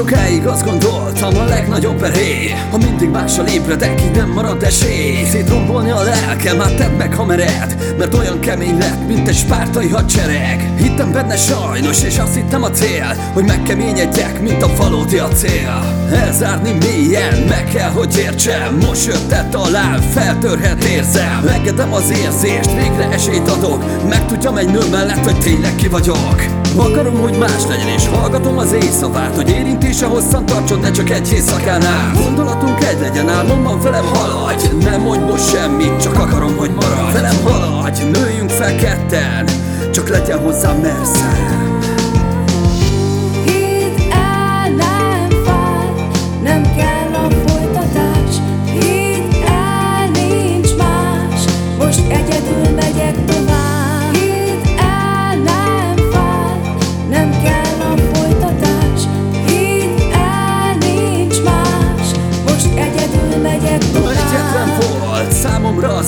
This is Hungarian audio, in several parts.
Sokáig azt gondoltam a legnagyobb erély Ha mindig mással ébredek, így nem marad esély. Szétrombolni a lelkem, hát tedd meg ha mered. Mert olyan kemény lett, mint egy spártai hadsereg. Hittem benne sajnos, és azt hittem a cél Hogy megkeményedjek, mint a valódi a cél. Elzárni mélyen, meg kell, hogy értsem. Most jött talán, feltörhet érzem. Megedem az érzést, végre esélyt adok. Megtudjam egy nő mellett, hogy tényleg ki vagyok. Akarom, hogy más legyen és hallgatom az éjszavát Hogy érintése hosszan tartson, ne csak egy éjszakán át. Gondolatunk egy legyen, álmomban velem haladj. Nem mondj most semmit, csak akarom, hogy maradj. Velem haladj, nőjünk fel ketten. Csak legyen hozzá merszem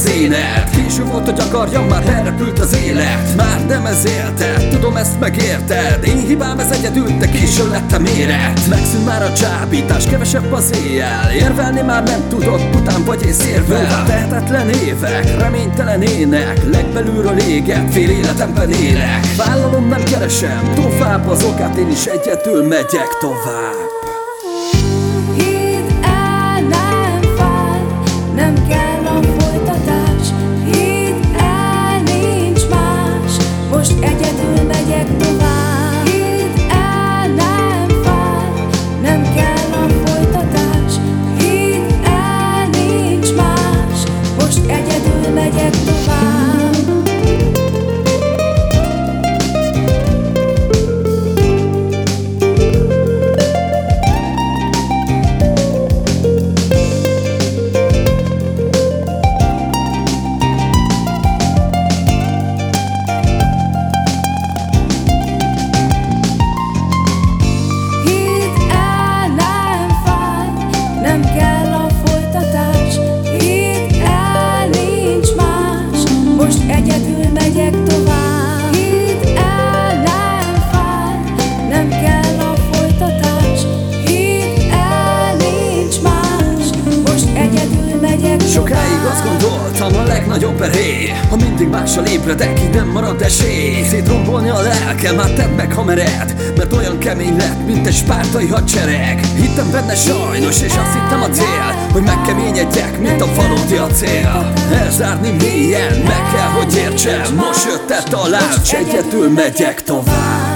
az élet. Késő volt, hogy akarjam, már elrepült az élet. Már nem ez élte, tudom ezt megérted. Én hibám ez egyedül, de késő lettem éret Megszűnt már a csábítás, kevesebb az éjjel. Érvelni már nem tudok, után vagy én szérvel. Tehetetlen évek, reménytelen ének. Legbelülről éget, fél életemben élek. Vállalom, nem keresem, tovább az okát Én is egyedül megyek tovább Sokáig legnagyobb erély. Ha mindig mással ébredek, így nem marad esély. Szétrombolni a lelkem, hát tedd meg ha mered. Mert olyan kemény lett, mint egy spártai hadsereg. Hittem benne sajnos, és azt hittem a cél Hogy megkeményedjek, mint a valódi a cél. Elzárni mélyen, meg kell, hogy értsem. Most jött talán, s egyedül megyek tovább